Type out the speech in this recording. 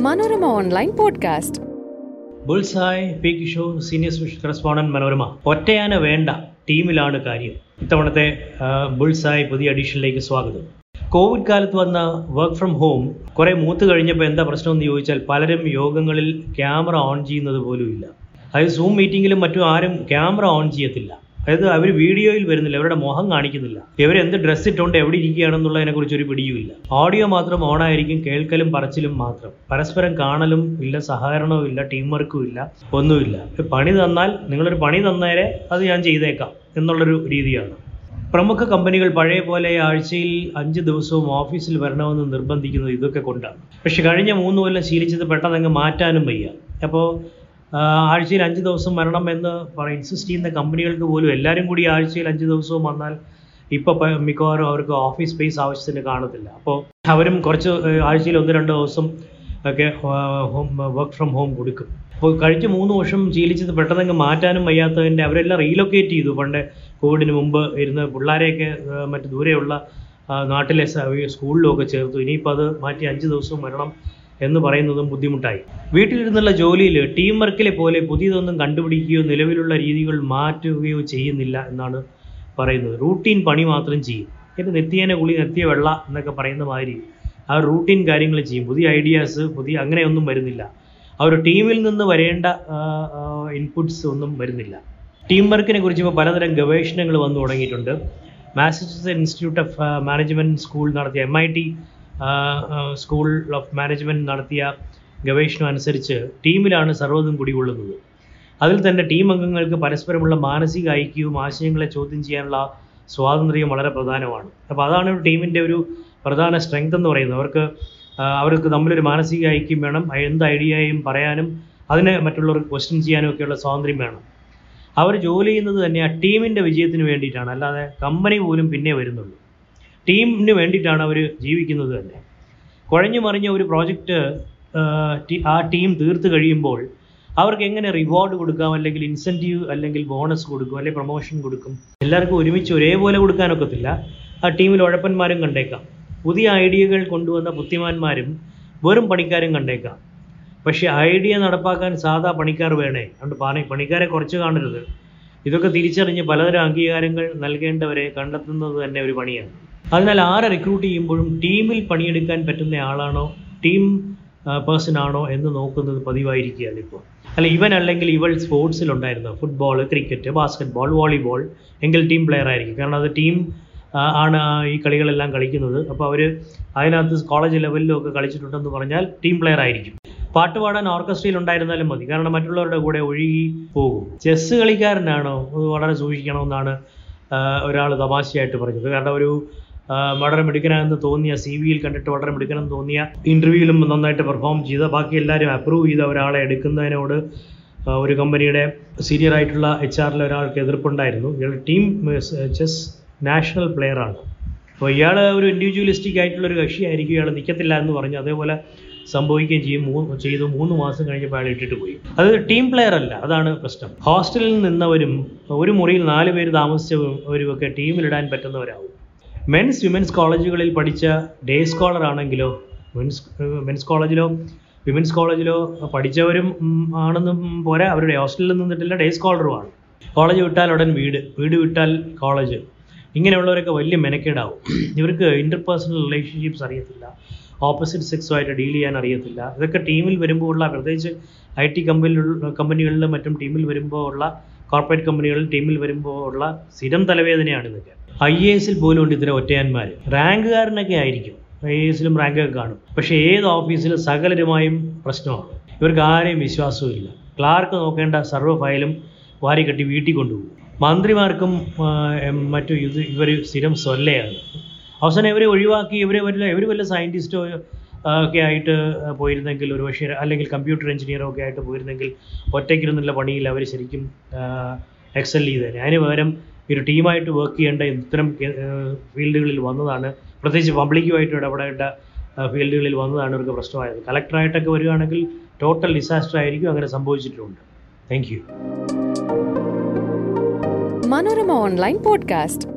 Manorama online podcast. Bullseye P Kishore senior special correspondent Manorama. ഒറ്റയാന വേണ്ട. ടീമിലാണ് കാര്യം. ഇത്തവണത്തെ ബുൾസായ് പുതിയ അഡീഷനിലേക്ക് സ്വാഗതം. കോവിഡ് കാലത്ത് വന്ന വർക്ക് ഫ്രം ഹോം കുറെ മൂത്ത് കഴിഞ്ഞപ്പോൾ എന്താ പ്രശ്നം എന്ന് ചോദിച്ചാൽ പലരും യോഗങ്ങളിൽ ക്യാമറ ഓൺ ചെയ്യുന്നത് പോലും ഇല്ല. അതായത് സൂം മീറ്റിങ്ങിലും മറ്റും ആരും ക്യാമറ ഓൺ ചെയ്യത്തില്ല. അതായത് അവർ വീഡിയോയിൽ വരുന്നില്ല അവരുടെ മുഖം കാണിക്കുന്നില്ല. ഇവരെന്ത് ഡ്രസ്സ് ഇട്ടുകൊണ്ട് എവിടെ ഇരിക്കുകയാണെന്നുള്ളതിനെ കുറിച്ച് ഒരു പിടിയുമില്ല. ഓഡിയോ മാത്രം ഓൺ ആയിരിക്കും കേൾക്കലും പറച്ചിലും മാത്രം. പരസ്പരം കാണലും ഇല്ല സഹകരണവും ഇല്ല ടീം വർക്കും ഇല്ല ഒന്നുമില്ല. പണി തന്നാൽ നിങ്ങളൊരു പണി തന്നേരെ അത് ഞാൻ ചെയ്തേക്കാം എന്നുള്ളൊരു രീതിയാണ്. പ്രമുഖ കമ്പനികൾ പഴയ പോലെ ആഴ്ചയിൽ അഞ്ച് ദിവസവും ഓഫീസിൽ വരണമെന്ന് നിർബന്ധിക്കുന്നത് ഇതൊക്കെ കൊണ്ടാണ്. പക്ഷെ കഴിഞ്ഞ മൂന്ന് കൊല്ലം ശീലിച്ചത് പെട്ടെന്ന് അങ്ങ് മാറ്റാനും വയ്യ. അപ്പോൾ ആഴ്ചയിൽ അഞ്ച് ദിവസം വരണം എന്ന് ഇൻസിസ്റ്റ് ചെയ്യുന്ന കമ്പനികൾക്ക് പോലും എല്ലാവരും കൂടി ആഴ്ചയിൽ അഞ്ച് ദിവസവും വന്നാൽ ഇപ്പോൾ മിക്കവാറും അവർക്ക് ഓഫീസ് സ്പേസ് ആവശ്യത്തിന് കാണത്തില്ല. അപ്പോൾ അവരും കുറച്ച് ആഴ്ചയിൽ ഒന്ന് രണ്ട് ദിവസം ഒക്കെ ഹോം വർക്ക് ഫ്രം ഹോം കൊടുക്കും. അപ്പോൾ കഴിഞ്ഞ മൂന്ന് വർഷം ശീലിച്ചത് പെട്ടെന്ന് മാറ്റാനും വയ്യാത്തതിന്റെ അവരെല്ലാം റീലൊക്കേറ്റ് ചെയ്തു. പണ്ട് കോവിഡിന് മുമ്പ് ഇരുന്ന് പിള്ളേരെയൊക്കെ മറ്റു ദൂരെയുള്ള നാട്ടിലെ സ്കൂളിലും ഒക്കെ ചേർത്തു. ഇനിയിപ്പോൾ അത് മാറ്റി അഞ്ച് ദിവസവും വരണം എന്ന് പറയുന്നതും ബുദ്ധിമുട്ടായി. വീട്ടിലിരുന്നുള്ള ജോലിയിൽ ടീം വർക്കിലെ പോലെ പുതിയതൊന്നും കണ്ടുപിടിക്കുകയോ നിലവിലുള്ള രീതികൾ മാറ്റുകയോ ചെയ്യുന്നില്ല എന്നാണ് പറയുന്നത്. റൂട്ടീൻ പണി മാത്രം ചെയ്യും. ഇത് നെത്തിയേനെ കുളി നെത്തിയ വെള്ള എന്നൊക്കെ പറയുന്ന മാതിരി ആ റൂട്ടീൻ കാര്യങ്ങൾ ചെയ്യും. പുതിയ ഐഡിയാസ് പുതിയ അങ്ങനെയൊന്നും വരുന്നില്ല. ആ ഒരു ടീമിൽ നിന്ന് വരേണ്ട ഇൻപുട്സ് ഒന്നും വരുന്നില്ല. ടീം വർക്കിനെ കുറിച്ച് ഇപ്പോൾ പലതരം ഗവേഷണങ്ങൾ വന്നു തുടങ്ങിയിട്ടുണ്ട്. Massachusetts institute of management school നടത്തിയ M I T school of management നടത്തിയ ഗവേഷണം അനുസരിച്ച് ടീമിലാണ് സർവതും കുടികൊള്ളുന്നത്. അതിൽ തന്നെ ടീം അംഗങ്ങൾക്ക് പരസ്പരമുള്ള മാനസിക ഐക്യവും ആശയങ്ങളെ ചോദ്യം ചെയ്യാനുള്ള സ്വാതന്ത്ര്യം വളരെ പ്രധാനമാണ്. അപ്പോൾ അതാണ് ഒരു ടീമിന്റെ ഒരു പ്രധാന സ്ട്രെങ്ത് എന്ന് പറയുന്നത്. അവർക്ക് അവർക്ക് തമ്മിലൊരു മാനസിക ഐക്യം വേണം. എന്ത് ഐഡിയയും പറയാനും അതിനെ മറ്റുള്ളവർക്ക് ക്വസ്റ്റ്യൻ ചെയ്യാനും ഒക്കെയുള്ള സ്വാതന്ത്ര്യം വേണം. അവർ ജോലി ചെയ്യുന്നത് തന്നെ ആ ടീമിന്റെ വിജയത്തിന് വേണ്ടിയിട്ടാണ്. അല്ലാതെ കമ്പനി പോലും പിന്നെ വരുന്നുള്ളൂ. ടീമിന് വേണ്ടിയിട്ടാണ് അവർ ജീവിക്കുന്നത് തന്നെ. കുഴഞ്ഞു മറിഞ്ഞ ഒരു പ്രോജക്റ്റ് ആ ടീം തീർത്ത് കഴിയുമ്പോൾ അവർക്ക് എങ്ങനെ റിവാർഡ് കൊടുക്കാം? അല്ലെങ്കിൽ ഇൻസെന്റീവ് അല്ലെങ്കിൽ ബോണസ് കൊടുക്കും? അല്ലെങ്കിൽ പ്രൊമോഷൻ കൊടുക്കും? എല്ലാവർക്കും ഒരുമിച്ച് ഒരേപോലെ കൊടുക്കാനൊക്കത്തില്ല ആ ടീമിൽ ഉഴപ്പന്മാരും കണ്ടേക്കാം. പുതിയ ഐഡിയകൾ കൊണ്ടുവന്ന ബുദ്ധിമാന്മാരും വെറും പണിക്കാരും കണ്ടേക്കാം. പക്ഷേ ഐഡിയ നടപ്പാക്കാൻ സാധാ പണിക്കാർ വേണേ. അതുകൊണ്ട് പണി പണിക്കാരെ കുറച്ച് കാണരുത്. ഇതൊക്കെ തിരിച്ചറിഞ്ഞ് പലതരം അംഗീകാരങ്ങൾ നൽകേണ്ടവരെ കണ്ടെത്തുന്നത് തന്നെ ഒരു പണിയാണ്. അതിനാൽ ആരെ റിക്രൂട്ട് ചെയ്യുമ്പോഴും ടീമിൽ പണിയെടുക്കാൻ പറ്റുന്ന ആളാണോ ടീം പേഴ്സൺ ആണോ എന്ന് നോക്കുന്നത് പതിവായിരിക്കുകയാണ് ഇപ്പോൾ. അല്ല ഇവൻ അല്ലെങ്കിൽ ഇവൾ സ്പോർട്സിലുണ്ടായിരുന്നു football cricket basketball volleyball എങ്കിൽ ടീം പ്ലെയർ ആയിരിക്കും. കാരണം അത് ടീം ആണ് ഈ കളികളെല്ലാം കളിക്കുന്നത്. അപ്പോൾ അവർ അതിനകത്ത് കോളേജ് ലെവലിലും ഒക്കെ കളിച്ചിട്ടുണ്ടെന്ന് പറഞ്ഞാൽ ടീം പ്ലെയർ ആയിരിക്കും. പാട്ട് പാടാൻ ഓർക്കസ്ട്രയിൽ ഉണ്ടായിരുന്നാലും മതി. കാരണം മറ്റുള്ളവരുടെ കൂടെ ഒഴുകി പോകും. ചെസ് കളിക്കാരനാണോ? വളരെ സൂക്ഷിക്കണമെന്നാണ് ഒരാൾ തമാശയായിട്ട് പറഞ്ഞത്. കാരണം ഒരു വളരെ മിടുക്കനാണെന്ന് തോന്നിയ സി വിയിൽ കണ്ടിട്ട് വളരെ മിടുക്കനെന്ന് തോന്നിയ ഇന്റർവ്യൂവിലും നന്നായിട്ട് പെർഫോം ചെയ്ത ബാക്കി എല്ലാവരും അപ്രൂവ് ചെയ്ത ഒരാളെ എടുക്കുന്നതിനോട് ഒരു കമ്പനിയുടെ സീനിയർ ആയിട്ടുള്ള എച്ച് ആറിലെ ഒരാൾക്ക് എതിർപ്പുണ്ടായിരുന്നു. ഇയാൾ ടീം ചെസ് നാഷണൽ പ്ലെയർ ആണ്. അപ്പോൾ ഇയാൾ ഒരു ഇൻഡിവിജ്വലിസ്റ്റിക് ആയിട്ടുള്ള ഒരു കക്ഷിയായിരിക്കും ഇയാൾ നിൽക്കത്തില്ല എന്ന് പറഞ്ഞു അതേപോലെ സംഭവിക്കുകയും ചെയ്യും. മൂന്ന് ചെയ്തു. മൂന്ന് മാസം കഴിഞ്ഞപ്പോൾ അയാൾ ഇട്ടിട്ട് പോയി. അത് ടീം പ്ലെയർ അല്ല അതാണ് പ്രശ്നം. ഹോസ്റ്റലിൽ നിന്നവരും ഒരു മുറിയിൽ നാല് പേര് താമസിച്ചവരും ഒക്കെ ടീമിലിടാൻ പറ്റുന്നവരാവും. മെൻസ് വിമൻസ് കോളേജുകളിൽ പഠിച്ച ഡേ സ്കോളർ ആണെങ്കിലോ മെൻസ് മെൻസ് കോളേജിലോ വിമൻസ് കോളേജിലോ പഠിച്ചവരും ആണെന്നും പോരാ അവരുടെ ഹോസ്റ്റലിൽ നിന്നിട്ടില്ല ഡേ സ്കോളറുമാണ് കോളേജ് വിട്ടാൽ ഉടൻ വീട് വീട് വിട്ടാൽ കോളേജ് ഇങ്ങനെയുള്ളവരൊക്കെ വലിയ മെനക്കേടാവും. ഇവർക്ക് ഇന്റർപേഴ്സണൽ റിലേഷൻഷിപ്സ് അറിയത്തില്ല. ഓപ്പോസിറ്റ് സെക്സുമായിട്ട് ഡീൽ ചെയ്യാൻ അറിയത്തില്ല. ഇതൊക്കെ ടീമിൽ വരുമ്പോൾ ഉള്ള പ്രത്യേകിച്ച് ഐ ടി കമ്പനികളിൽ കമ്പനികളിലും മറ്റും ടീമിൽ വരുമ്പോൾ ഉള്ള കോർപ്പറേറ്റ് കമ്പനികളിൽ ടീമിൽ വരുമ്പോൾ ഉള്ള സ്ഥിരം തലവേദനയാണ് ഇതൊക്കെ. ഐ എ എസിൽ പോലും ഉണ്ട് ഇത്തരം ഒറ്റയാന്മാർ റാങ്കുകാരനൊക്കെ ആയിരിക്കും. ഐ എ എസിലും റാങ്കൊക്കെ കാണും. പക്ഷേ ഏത് ഓഫീസിലും സകലരുമായും പ്രശ്നമാണ്. ഇവർക്ക് ആരെയും വിശ്വാസവും ക്ലാർക്ക് നോക്കേണ്ട സർവ ഫയലും വാരി കെട്ടി വീട്ടിൽ കൊണ്ടുപോകും. മന്ത്രിമാർക്കും മറ്റു ഇത് ഇവർ സ്ഥിരം സ്വല്ലയാണ് അവസാനം ഇവരെ ഒഴിവാക്കി ഇവരെ വല്ല ഇവർ വല്ല സയന്റിസ്റ്റോ ഒക്കെ ആയിട്ട് പോയിരുന്നെങ്കിൽ ഒരു പക്ഷേ അല്ലെങ്കിൽ കമ്പ്യൂട്ടർ എഞ്ചിനീയറോ ഒക്കെ ആയിട്ട് പോയിരുന്നെങ്കിൽ ഒറ്റയ്ക്കിരുന്നുള്ള പണിയിൽ അവർ ശരിക്കും എക്സൽ ചെയ്തേനെ. അതിന് പകരം ഒരു ടീമായിട്ട് വർക്ക് ചെയ്യേണ്ട ഇത്തരം ഫീൽഡുകളിൽ വന്നതാണ്. പ്രത്യേകിച്ച് പബ്ലിക്കുമായിട്ട് ഇടപെടേണ്ട ഫീൽഡുകളിൽ വന്നതാണ് ഇവർക്ക് പ്രശ്നമായത്. കളക്ടറായിട്ടൊക്കെ വരികയാണെങ്കിൽ ടോട്ടൽ ഡിസാസ്റ്റർ ആയിരിക്കും അങ്ങനെ സംഭവിച്ചിട്ടുണ്ട്. Thank you Manorama online podcast